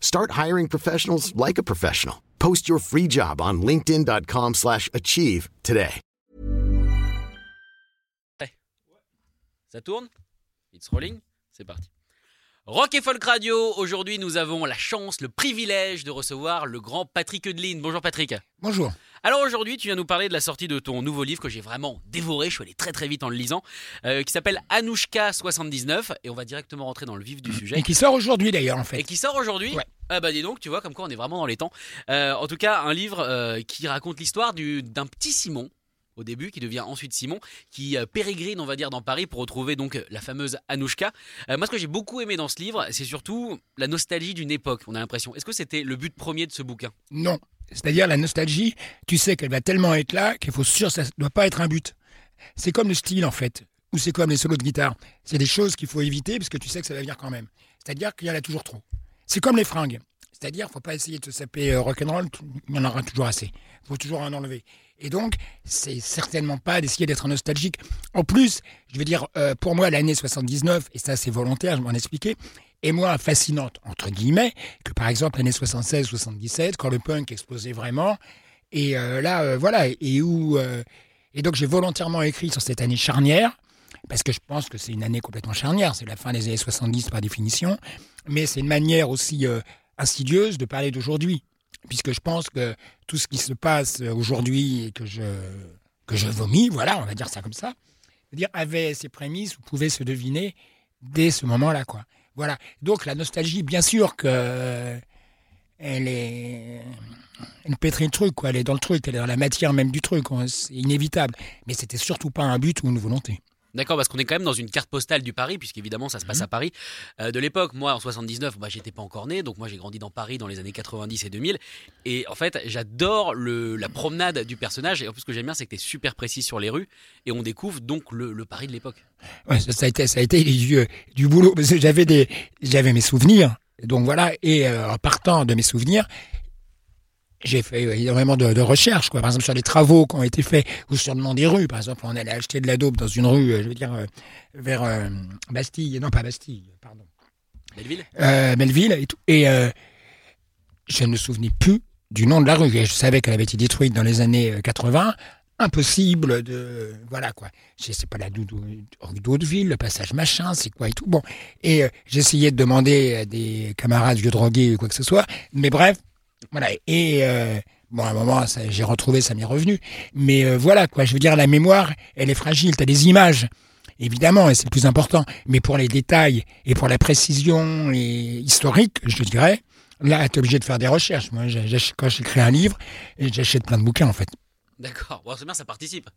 Start hiring professionals like a professional. Post your free job on linkedin.com/achieve slash achieve today. Ça tourne It's rolling C'est parti. Rock et Folk Radio, aujourd'hui nous avons la chance, le privilège de recevoir le grand Patrick Eudeline. Bonjour Patrick. Bonjour. Alors aujourd'hui, tu viens nous parler de la sortie de ton nouveau livre que j'ai vraiment dévoré, je suis allé très très vite en le lisant, euh, qui s'appelle Anouchka 79 et on va directement rentrer dans le vif du sujet. Et qui sort aujourd'hui d'ailleurs en fait. Et qui sort aujourd'hui Ouais. Ah bah dis donc, tu vois comme quoi on est vraiment dans les temps. Euh, en tout cas, un livre euh, qui raconte l'histoire du- d'un petit Simon au début, qui devient ensuite Simon, qui euh, pérégrine, on va dire, dans Paris pour retrouver donc la fameuse Anouchka. Euh, moi, ce que j'ai beaucoup aimé dans ce livre, c'est surtout la nostalgie d'une époque. On a l'impression. Est-ce que c'était le but premier de ce bouquin? Non. C'est-à-dire la nostalgie, tu sais qu'elle va tellement être là qu'il faut sûr ça ne doit pas être un but. C'est comme le style en fait, ou c'est comme les solos de guitare. C'est des choses qu'il faut éviter parce que tu sais que ça va venir quand même. C'est-à-dire qu'il y en a toujours trop. C'est comme les fringues. C'est-à-dire faut pas essayer de se saper euh, rock'n'roll, il y en aura toujours assez. Il faut toujours en enlever. Et donc, c'est certainement pas d'essayer d'être nostalgique. En plus, je veux dire, euh, pour moi, l'année 79, et ça c'est volontaire, je m'en expliquais, est moins fascinante, entre guillemets, que par exemple l'année 76-77, quand le punk explosait vraiment. Et euh, là, euh, voilà, et où... euh, et donc j'ai volontairement écrit sur cette année charnière, parce que je pense que c'est une année complètement charnière, c'est la fin des années 70 par définition, mais c'est une manière aussi euh, insidieuse de parler d'aujourd'hui, puisque je pense que tout ce qui se passe aujourd'hui et que je, que je vomis, voilà, on va dire ça comme ça, dire, avait ses prémices ou pouvait se deviner dès ce moment-là, quoi. Voilà. Donc la nostalgie, bien sûr que elle est, pétrit le truc, quoi. Elle est dans le truc, elle est dans la matière même du truc. C'est inévitable. Mais c'était surtout pas un but ou une volonté. D'accord, parce qu'on est quand même dans une carte postale du Paris, puisqu'évidemment ça se Mhm. passe à Paris. Euh, de l'époque, moi en 79, bah, j'étais pas encore né, donc moi j'ai grandi dans Paris dans les années 90 et 2000. Et en fait, j'adore la promenade du personnage. Et en plus, ce que j'aime bien, c'est que tu es super précis sur les rues. Et on découvre donc le, le Paris de l'époque. Ouais, ça, ça a été, ça a été du, du boulot parce que j'avais mes souvenirs. Donc voilà. Et euh, en partant de mes souvenirs, j'ai fait énormément de, de recherches, quoi. Par exemple, sur les travaux qui ont été faits ou sur le nom des rues. Par exemple, on allait acheter de la dope dans une rue, euh, je veux dire, euh, vers euh, Bastille. Non, pas Bastille, pardon. Belleville? Belleville et tout. Et je ne me souvenais plus du nom de la rue. Et je savais qu'elle avait été détruite dans les années euh, 80. Impossible de. Voilà quoi. Je sais pas la rue d'Hauteville, le passage machin, c'est quoi et tout. Bon. Et j'essayais de demander à des camarades vieux drogués ou quoi que ce soit. Mais bref, voilà. Et. euh, Bon, à un moment, j'ai retrouvé, ça m'est revenu. Mais euh, voilà, quoi. Je veux dire, la mémoire, elle est fragile. Tu des images, évidemment, et c'est le plus important. Mais pour les détails et pour la précision et historique, je dirais, là, tu es obligé de faire des recherches. Moi, quand j'écris un livre, j'achète plein de bouquins, en fait. D'accord. Bon, c'est bien, ça participe.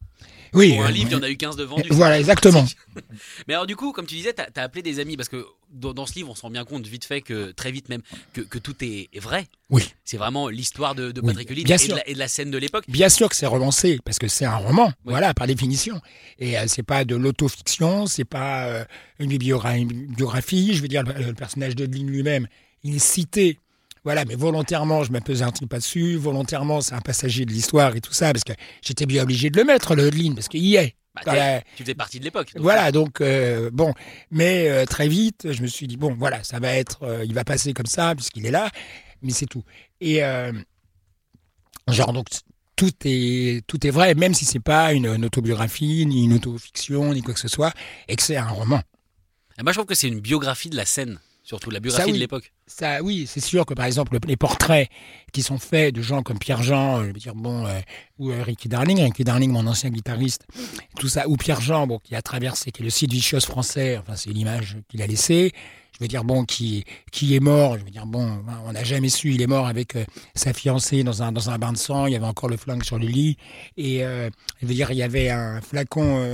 Oui. Pour un euh, livre, il y en a eu 15 de vendus. Voilà, exactement. Mais alors, du coup, comme tu disais, tu as, appelé des amis parce que dans, dans ce livre, on se rend bien compte vite fait que, très vite même, que, que tout est, vrai. Oui. C'est vraiment l'histoire de, de Oui, Patrick bien et, de la- et de la scène de l'époque. Bien sûr que c'est romancé, parce que c'est un roman, Oui. voilà, par définition. Et euh, c'est pas de l'autofiction, c'est pas euh, une, biogra- une biographie. Je veux dire, le, le personnage de Dean lui-même, il est cité. Voilà, mais volontairement, je m'apesantis pas dessus. Volontairement, c'est un passager de l'histoire et tout ça, parce que j'étais bien obligé de le mettre, le Dean, parce qu'il y est. Bah, Tu faisais partie de l'époque. Voilà, donc euh, bon, mais euh, très vite, je me suis dit bon, voilà, ça va être, euh, il va passer comme ça puisqu'il est là, mais c'est tout. Et genre donc tout est tout est vrai, même si c'est pas une, une autobiographie ni une autofiction ni quoi que ce soit, et que c'est un roman. Et moi, je trouve que c'est une biographie de la scène, surtout la Ça, biographie oui. de l'époque. Oui, c'est sûr que par exemple les portraits qui sont faits de gens comme Pierre Jean, euh, je veux dire bon, euh, ou euh, Ricky Darling, Ricky Darling, mon ancien guitariste, tout ça, ou Pierre Jean, bon, qui a traversé, qui est le site Vicious français, enfin c'est l'image qu'il a laissée. Je veux dire bon, qui qui est mort, je veux dire bon, on n'a jamais su, il est mort avec sa fiancée dans un dans un bain de sang, il y avait encore le flingue sur le lit, et je veux dire il y avait un flacon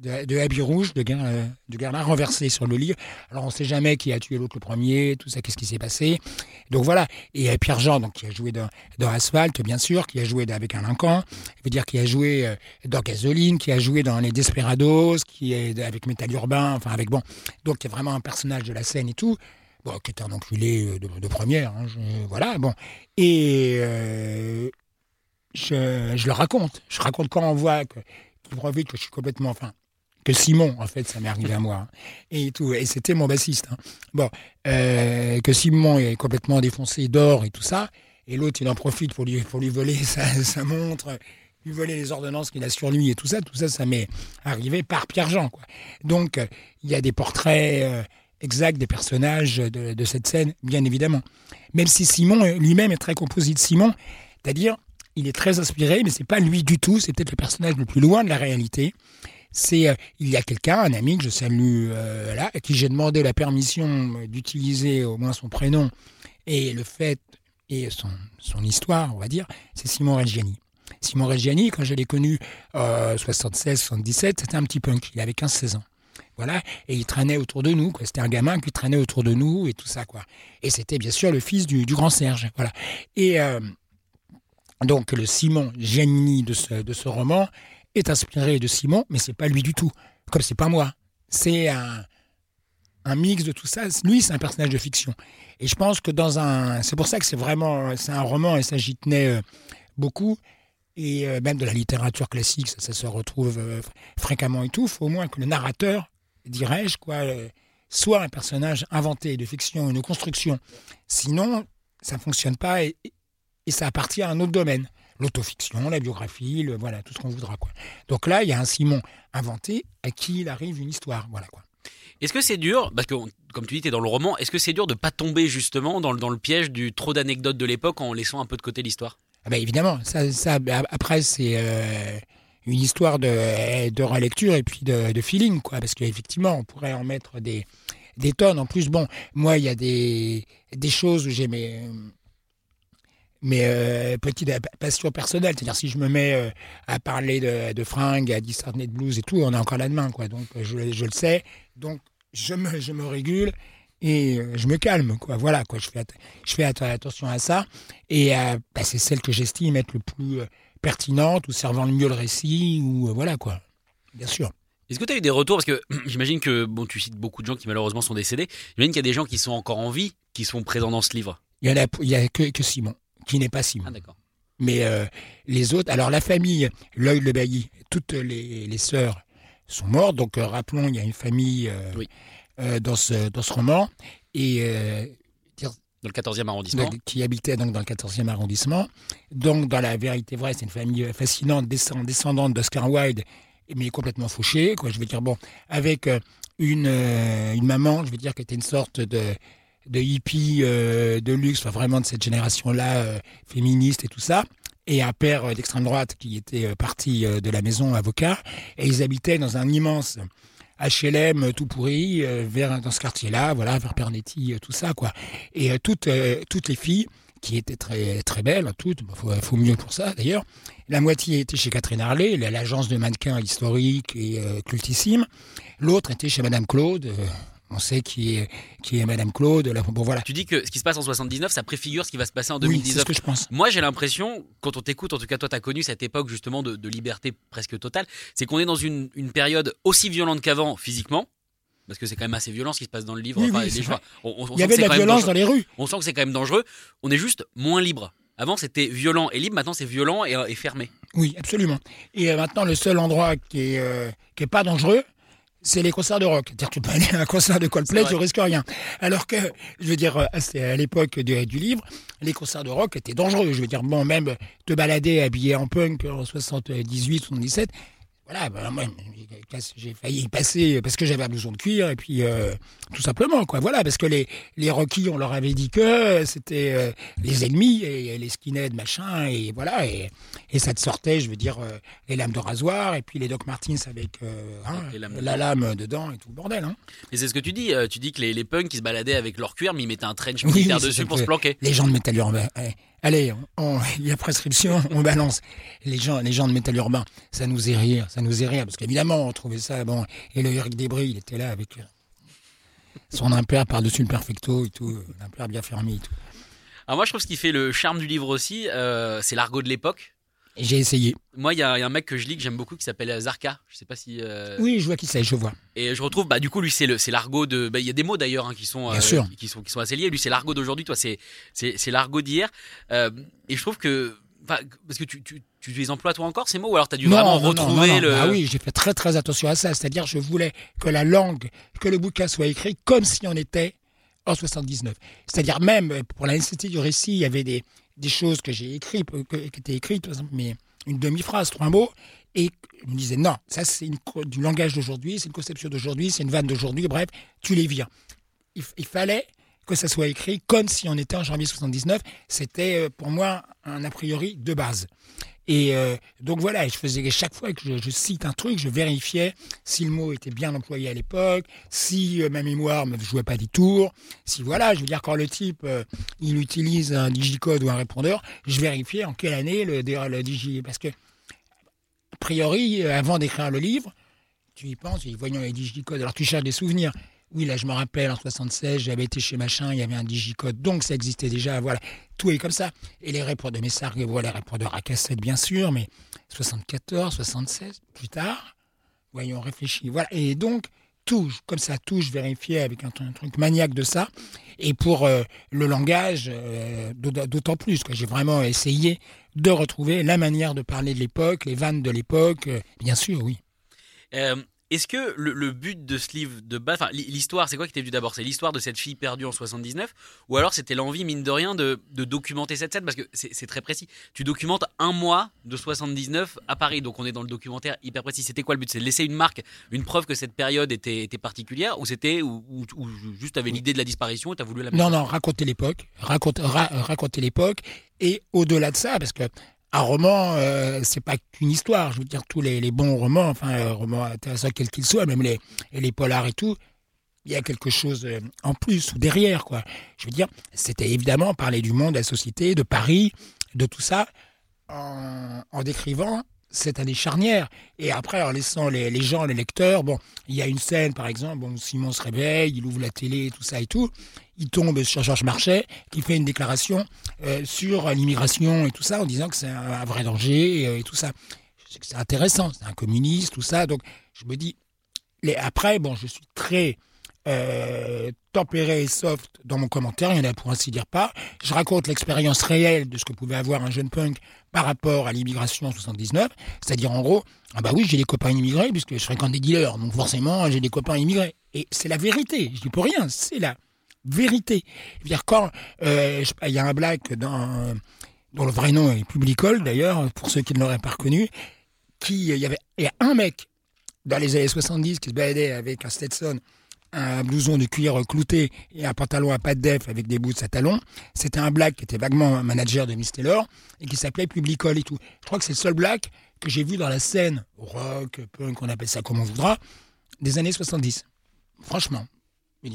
de, de habit rouge de, de renversé sur le lit. Alors on ne sait jamais qui a tué l'autre le premier, tout ça, qu'est-ce qui passé. Donc voilà. Et euh, Pierre Jean, donc qui a joué dans, dans Asphalt, bien sûr, qui a joué avec un Lincoln, je veux dire qui a joué euh, dans Gasoline, qui a joué dans Les Desperados, qui est avec Metal Urbain, enfin avec bon, donc qui est vraiment un personnage de la scène et tout. Bon, qui était un enculé de, de première, hein, je- voilà, bon. Et euh, je, le raconte. Je raconte quand on voit que, qu'il profite, que je suis complètement, enfin, que Simon, en fait, ça m'est arrivé à moi, hein, et tout, et c'était mon bassiste. hein. Bon, euh, que Simon est complètement défoncé d'or et tout ça, et l'autre, il en profite pour lui, pour lui voler sa, montre, lui voler les ordonnances qu'il a sur lui et tout ça, tout ça, ça m'est arrivé par Pierre-Jean. Donc, il y a des portraits euh, exacts des personnages de, de cette scène, bien évidemment. Même si Simon euh, lui-même est très composite. Simon, c'est-à-dire, il est très inspiré, mais c'est pas lui du tout, c'est peut-être le personnage le plus loin de la réalité. C'est euh, il y a quelqu'un, un ami que je salue euh, là, à qui j'ai demandé la permission d'utiliser au moins son prénom et le fait et son, histoire, on va dire, c'est Simon Reggiani. Simon Reggiani, quand je l'ai connu euh, 76-77, c'était un petit punk, il avait 15-16 ans. Voilà, et il traînait autour de nous. C'était un gamin qui traînait autour de nous et tout ça, quoi. Et c'était bien sûr le fils du, grand Serge, voilà. Et euh, donc le Simon Giannini de ce, de ce roman est inspiré de Simon, mais c'est pas lui du tout. Comme c'est pas moi. C'est un, un mix de tout ça. Lui, c'est un personnage de fiction. Et je pense que dans un. C'est pour ça que c'est vraiment. C'est un roman et ça j'y tenais euh, beaucoup. Et euh, même de la littérature classique, ça, ça se retrouve euh, fréquemment et tout. Il faut au moins que le narrateur, dirais-je, quoi, soit un personnage inventé de fiction, une construction. Sinon, ça ne fonctionne pas et ça appartient à un autre domaine. L'autofiction, la biographie, le, voilà, tout ce qu'on voudra. Quoi. Donc là, il y a un Simon inventé à qui il arrive une histoire. Voilà, quoi. Est-ce que c'est dur, parce que comme tu dis, tu es dans le roman, est-ce que c'est dur de pas tomber justement dans le, dans le piège du trop d'anecdotes de l'époque en laissant un peu de côté l'histoire? Ah ben évidemment, ça, ça, bah, après, c'est euh, une histoire de, de relecture et puis de, de feeling, quoi. Parce qu'effectivement, on pourrait en mettre des, des tonnes. En plus, bon, moi, il y a des, des choses où j'ai mes, mes euh, petites passions personnelles. C'est-à-dire, si je me mets euh, à parler de, de fringues, à discerner de blues et tout, on a encore la main, quoi. Donc, je, je le sais. Donc, je me, je me régule et euh, je me calme, quoi. Voilà, quoi. Je fais, je fais att- attention à ça. Et euh, bah, c'est celle que j'estime être le plus euh, pertinente ou servant le mieux le récit, ou voilà, quoi. Bien sûr. Est-ce que tu as eu des retours? Parce que j'imagine que bon, tu cites beaucoup de gens qui malheureusement sont décédés. J'imagine qu'il y a des gens qui sont encore en vie, qui sont présents dans ce livre. Il y a, il y a que, que Simon, qui n'est pas Simon. Ah d'accord. Mais euh, les autres, alors la famille, Lloyd Le Bailly, toutes les, les sœurs sont mortes. Donc euh, rappelons, il y a une famille euh, Oui. dans, ce, dans ce roman et Dans le 14e arrondissement. donc, qui habitait donc dans le 14e arrondissement. Donc dans la vérité vraie, c'est une famille fascinante, descend- descendante d'Oscar Wilde, mais complètement fauchée. Quoi. Je veux dire, bon, avec une, une maman, je veux dire, qui était une sorte de de hippie euh, de luxe, enfin, vraiment de cette génération-là, euh, féministe et tout ça, et un père euh, d'extrême droite qui était euh, parti euh, de la maison avocat, et ils habitaient dans un immense HLM tout pourri, vers, dans ce quartier-là, voilà, vers Pernetti, tout ça, quoi. Et toutes, toutes les filles, qui étaient très, très belles, hein, toutes, faut, faut mieux pour ça d'ailleurs, la moitié était chez Catherine Harley, la- l'agence de mannequins historique et cultissime, l'autre était chez Madame Claude, on sait qui est, qui est Madame Claude, là, bon voilà. Tu dis que ce qui se passe en 79, ça préfigure ce qui va se passer en Oui, c'est 2019. ce que je pense. Moi, j'ai l'impression, quand on t'écoute, en tout cas toi, tu as connu cette époque justement de, de liberté presque totale, c'est qu'on est dans une, une période aussi violente qu'avant physiquement, parce que c'est quand même assez violent ce qui se passe dans le livre. Oui, Enfin, oui, les c'est gens- vrai. on, Il y avait de la violence dans les rues. On sent que c'est quand même dangereux. On est juste moins libre. Avant, c'était violent et libre. Maintenant, c'est violent et, et fermé. Oui, absolument. Et euh, maintenant, le seul endroit qui est, euh, qui est pas dangereux, c'est les concerts de rock. C'est-à-dire tu peux aller à un concert de Coldplay, tu risques rien. Alors que, je veux dire, euh, à l'époque du, du livre, les concerts de rock étaient dangereux. Je veux dire, bon, même te balader habillé en punk en 78, 77, voilà, ben, moi, j'ai failli y passer parce que j'avais un blouson de cuir et puis euh, tout simplement, quoi. Voilà, parce que les, les Rockies, on leur avait dit que c'était euh, les ennemis et les skinheads, machin, et voilà, et, et ça te sortait, je veux dire, euh, les lames de rasoir et puis les Doc Martens avec euh, hein, lames la lame dedans et tout le bordel. Hein. Mais c'est ce que tu dis. euh, Tu dis que les, les punks, ils se baladaient avec leur cuir, mais ils mettaient un trench militaire oui, dessus pour se planquer. Les gens de métal urbain, eh, allez, il y a prescription, on balance. Les gens, les gens de métal urbain, ça nous est rire, ça nous est rire, parce qu'évidemment, on trouvait ça, bon, et le Eric Desbris, il était là avec, Son impair par-dessus le perfecto et tout, l'impair bien fermé et tout. Alors moi, je trouve ce qui fait le charme du livre aussi, euh, c'est l'argot de l'époque. J'ai essayé. Moi, il y, a il y a un mec que je lis que j'aime beaucoup qui s'appelle Zarka. Je sais pas si. euh, Oui, je vois qui c'est, je vois. Et je retrouve, bah, du coup, lui, c'est l'argot de. bah, Il y a des mots d'ailleurs hein, qui sont, sûr. qui sont, qui sont assez liés. Lui, c'est l'argot d'aujourd'hui. Toi, c'est, l'argot d'hier. Euh, et je trouve que, parce que tu, tu, tu les emploies toi encore ces mots, ou alors t'as dû vraiment retrouver le. Ah oui, j'ai fait très très attention à ça. C'est-à-dire, je voulais que la langue, que le bouquin soit écrit comme si on était en 79. C'est-à-dire même euh, pour la nécessité du récit, il y avait des, des choses que j'ai écrites, euh, que- qui étaient écrites, mais une demi-phrase, trois mots, et je me disais non, ça c'est du langage d'aujourd'hui, c'est une conception d'aujourd'hui, c'est une vanne d'aujourd'hui, bref, tu les vires. Il, il fallait que ça soit écrit comme si on était en janvier 79. C'était euh, pour moi un a priori de base. Et euh, donc voilà, je faisais chaque fois que je, cite un truc, je vérifiais si le mot était bien employé à l'époque, si euh, ma mémoire ne jouait pas des tours, si voilà, je veux dire quand le type euh, il utilise un digicode ou un répondeur, je vérifiais en quelle année le, le digi parce que a priori avant d'écrire le livre, tu y penses, voyons les digicodes, alors tu cherches des souvenirs. Oui, là, je me rappelle, en 76, j'avais été chez machin, il y avait un digicode, donc ça existait déjà, voilà. Tout est comme ça. Et les répondeurs de Messargues, voilà, les répondeurs à cassette, bien sûr, mais 74, 76, plus tard, voyons, on réfléchit. Voilà. Et donc, tout, comme ça, tout, je vérifiais avec un, tru- un truc maniaque de ça. Et pour euh, le langage, euh, d'aut- d'autant plus, quoi. J'ai vraiment essayé de retrouver la manière de parler de l'époque, les vannes de l'époque, euh, bien sûr, oui. Est-ce que le, le but de ce livre de base, enfin, l'hi- l'histoire, c'est quoi qui t'est venu d'abord? C'est l'histoire de cette fille perdue en 79 Ou alors c'était l'envie, mine de rien, de, de documenter cette scène? Parce que c'est très précis. Tu documentes un mois de 79 à Paris, donc on est dans le documentaire hyper précis. C'était quoi le but? C'est de laisser une marque, une preuve que cette période était, était particulière? Ou c'était, ou, ou- ou juste t'avais l'idée de la disparition et t'as voulu la mettre Non, non, raconter l'époque, raconte, ra- raconter l'époque, et au-delà de ça, parce que un roman, euh, c'est pas qu'une histoire. Je veux dire, tous les, bons romans, enfin, euh, romans intéressants quels qu'ils soient, même les, les polars et tout, il y a quelque chose euh, en plus ou derrière, quoi. Je veux dire, c'était évidemment parler du monde, de la société, de Paris, de tout ça, en, en décrivant cette année charnière. Et après, en laissant les, les gens, les lecteurs, bon, il y a une scène, par exemple, bon, Simon se réveille, il ouvre la télé, tout ça et tout. Il tombe sur Georges Marchais, qui fait une déclaration euh, sur l'immigration et tout ça, en disant que c'est un, vrai danger euh, et tout ça. C'est intéressant, c'est un communiste, tout ça. Donc, je me dis, les, après, bon, je suis très euh, tempéré et soft dans mon commentaire, il y en a pour ainsi dire pas. Je raconte l'expérience réelle de ce que pouvait avoir un jeune punk par rapport à l'immigration en 79, c'est-à-dire en gros, ah bah oui, j'ai des copains immigrés puisque je fréquente des dealers, donc forcément j'ai des copains immigrés. Et c'est la vérité, je dis pour rien, c'est la vérité. Je veux dire, quand euh, il y a un black dans, dont le vrai nom est Publicol d'ailleurs, pour ceux qui ne l'auraient pas reconnu, qui, il y avait il y a un mec dans les années 70 qui se baladait avec un Stetson, un blouson de cuir clouté et un pantalon à pattes def avec des boots à talons. C'était un black qui était vaguement manager de Miss Taylor et qui s'appelait Publicol et tout. Je crois que c'est le seul black que j'ai vu dans la scène rock, punk, on appelle ça comme on voudra, des années 70. Franchement.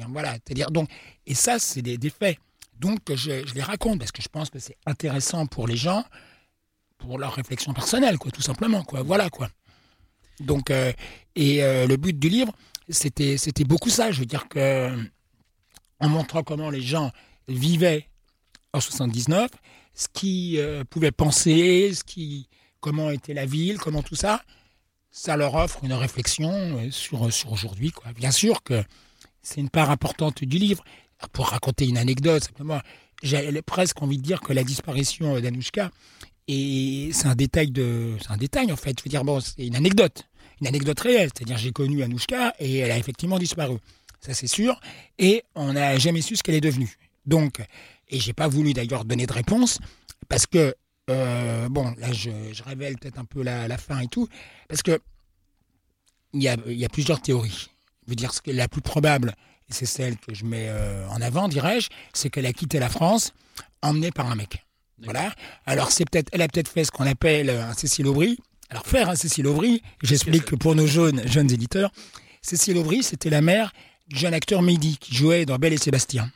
Voilà. C'est-à-dire, donc, et ça, c'est des, faits. Donc, je, je les raconte parce que je pense que c'est intéressant pour les gens, pour leur réflexion personnelle, quoi, tout simplement, quoi. Voilà, quoi. Donc, euh, et euh, le but du livre, c'était, c'était beaucoup ça. Je veux dire que, en montrant comment les gens vivaient en 79, ce qu'ils euh, pouvaient penser, ce qui, comment était la ville, comment tout ça, ça leur offre une réflexion euh, sur, sur aujourd'hui, quoi. Bien sûr que c'est une part importante du livre. Pour raconter une anecdote, simplement, j'ai presque envie de dire que la disparition d'Anouchka, et c'est un détail de, c'est un détail en fait. Je veux dire, bon, c'est une anecdote, une anecdote réelle. C'est-à-dire, j'ai connu Anouchka et elle a effectivement disparu. Ça, c'est sûr. Et on n'a jamais su ce qu'elle est devenue. Donc, et j'ai pas voulu d'ailleurs donner de réponse parce que, euh, bon, là, je, je révèle peut-être un peu la, la fin et tout, parce que il y a, il y a plusieurs théories. Je veux dire, ce que la plus probable, et c'est celle que je mets euh, en avant, dirais-je, c'est qu'elle a quitté la France emmenée par un mec. Voilà. Alors, c'est peut-être, elle a peut-être fait ce qu'on appelle un Cécile Aubry. Alors, faire un Cécile Aubry, j'explique que pour nos jeunes, jeunes éditeurs, Cécile Aubry, c'était la mère du jeune acteur Mehdi qui jouait dans Belle et Sébastien.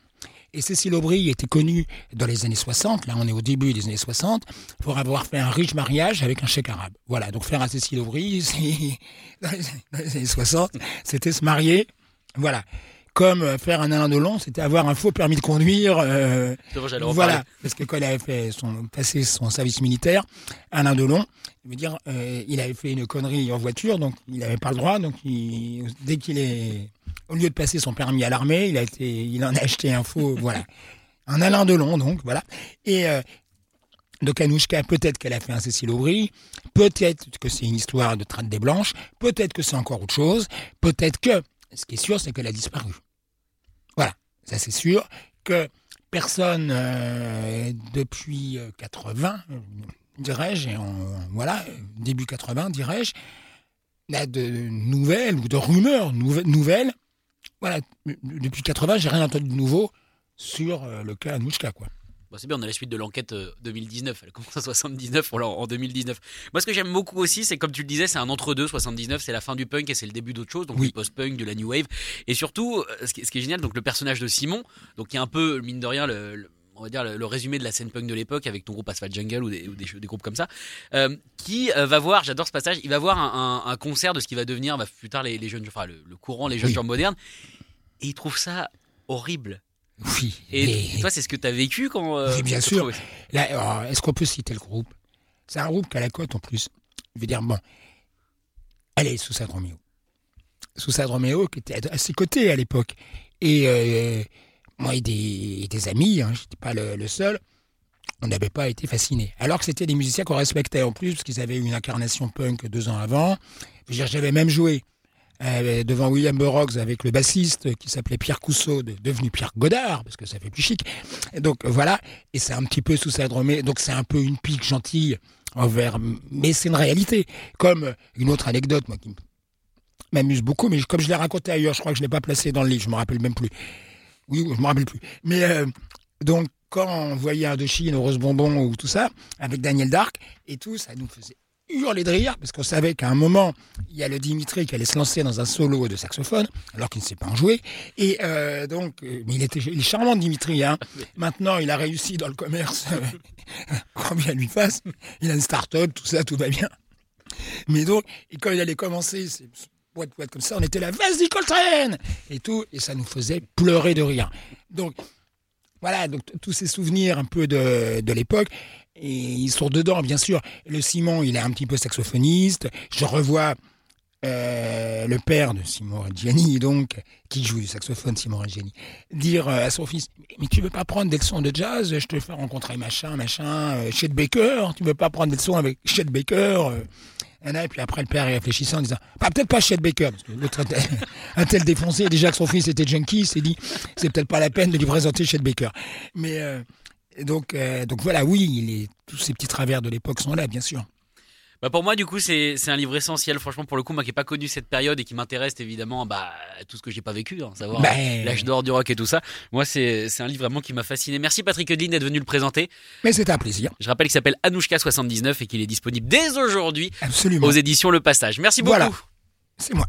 Et Cécile Aubry était connue dans les années 60, là on est au début des années 60, pour avoir fait un riche mariage avec un chèque arabe. Voilà, donc faire un Cécile Aubry, dans les années 60, c'était se marier. Voilà. Comme euh, faire un Alain Delon, c'était avoir un faux permis de conduire. euh, en voilà, parce que quand il avait fait son passé son service militaire, Alain Delon, je veux dire, euh, il avait fait une connerie en voiture, donc il n'avait pas le droit. Donc il- dès qu'il est, au lieu de passer son permis à l'armée, il a été, il en a acheté un faux, voilà, un Alain Delon, donc voilà. Et euh, donc Anouchka, peut-être qu'elle a fait un Cécile Aubry, peut-être que c'est une histoire de traite des blanches, peut-être que c'est encore autre chose, peut-être que, ce qui est sûr, c'est qu'elle a disparu. Ça c'est sûr, que personne euh, depuis euh, 80, euh, dirais-je, et voilà, début 80, dirais-je, n'a de nouvelles ou de rumeurs nouve- nouvelles. Voilà, depuis 80, j'ai rien entendu de nouveau sur euh, le cas Anouchka, quoi. Bon, c'est bien, on a la suite de l'enquête euh, 2019. Elle commence en 79, on l'a en 2019. Moi, ce que j'aime beaucoup aussi, c'est comme tu le disais, c'est un entre-deux. 79, c'est la fin du punk et c'est le début d'autre chose, donc Oui. du post-punk, de la new wave. Et surtout, euh, ce qui, ce qui est génial, donc le personnage de Simon, donc qui est un peu, mine de rien, le, le- on va dire le, le résumé de la scène punk de l'époque avec ton groupe Asphalt Jungle ou des, ou des, des groupes comme ça, euh, qui euh, va voir, j'adore ce passage, il va voir un, un- un concert de ce qui va devenir bah, plus tard les, les jeunes, enfin le, le courant, les jeunes Oui. gens modernes, et il trouve ça horrible. Oui, Et mais- toi, c'est ce que tu as vécu quand. euh, Oui, bien quand tu sûr. est-ce qu'on peut citer le groupe? C'est un groupe qui a la cote en plus. Je veux dire, bon, allez, Suicide Romeo. Suicide Romeo qui était à ses côtés à l'époque. Et euh, moi et des, des amis, hein, je n'étais pas le, le seul, on n'avait pas été fascinés. Alors que c'était des musiciens qu'on respectait en plus, parce qu'ils avaient eu une incarnation punk deux ans avant. Je veux dire, j'avais même joué devant William Burroughs avec le bassiste qui s'appelait Pierre Cousseau, de- devenu Pierre Godard, parce que ça fait plus chic. Donc voilà, et c'est un petit peu sous sa dromée, donc c'est un peu une pique gentille envers, mais c'est une réalité. Comme une autre anecdote, moi, qui m'amuse beaucoup, mais comme je l'ai raconté ailleurs, je crois que je l'ai pas placé dans le livre, je me rappelle même plus. Oui, je me rappelle plus. Mais euh, donc quand on voyait Indochine, Rose Bonbon ou tout ça, avec Daniel Dark et tout, ça nous faisait hurler de rire, parce qu'on savait qu'à un moment, il y a le Dimitri qui allait se lancer dans un solo de saxophone, alors qu'il ne sait pas en jouer. Et euh, donc, euh, mais il était il est charmant, Dimitri. Hein. Maintenant, il a réussi dans le commerce, combien lui fasse. Il a une start-up, tout ça, tout va bien. Mais donc, et quand il allait commencer, c'est comme ça, on était là, vas-y Coltrane Et tout, et ça nous faisait pleurer de rire. Donc, voilà, donc tous ces souvenirs un peu de, de l'époque, et ils sont dedans, bien sûr. Le Simon, il est un petit peu saxophoniste. Je revois euh, le père de Simon Reggiani, donc, qui joue du saxophone, Simon Reggiani, dire euh, à son fils Mais tu veux pas prendre des leçons de jazz? Je te fais rencontrer machin, machin, euh, Chet Baker. Tu veux pas prendre des leçons avec Chet Baker euh, et puis après, le père y réfléchissant en disant Pas peut-être pas Chet Baker, parce que l'autre un tel défoncé, déjà que son fils était junkie, s'est dit C'est peut-être pas la peine de lui présenter Chet Baker. Mais euh, donc, euh, donc voilà, oui, tous ces petits travers de l'époque sont là, bien sûr. Bah pour moi, du coup, c'est un livre essentiel. Franchement, pour le coup, moi qui n'ai pas connu cette période et qui m'intéresse évidemment, bah tout ce que j'ai pas vécu, hein, savoir Ben- l'âge d'or du rock et tout ça. Moi, c'est un livre vraiment qui m'a fasciné. Merci Patrick Edlin d'être venu le présenter. Mais c'était un plaisir, Je rappelle qu'il s'appelle Anouchka 79 et qu'il est disponible dès aujourd'hui aux éditions Le Passage. Merci beaucoup. Voilà. C'est moi.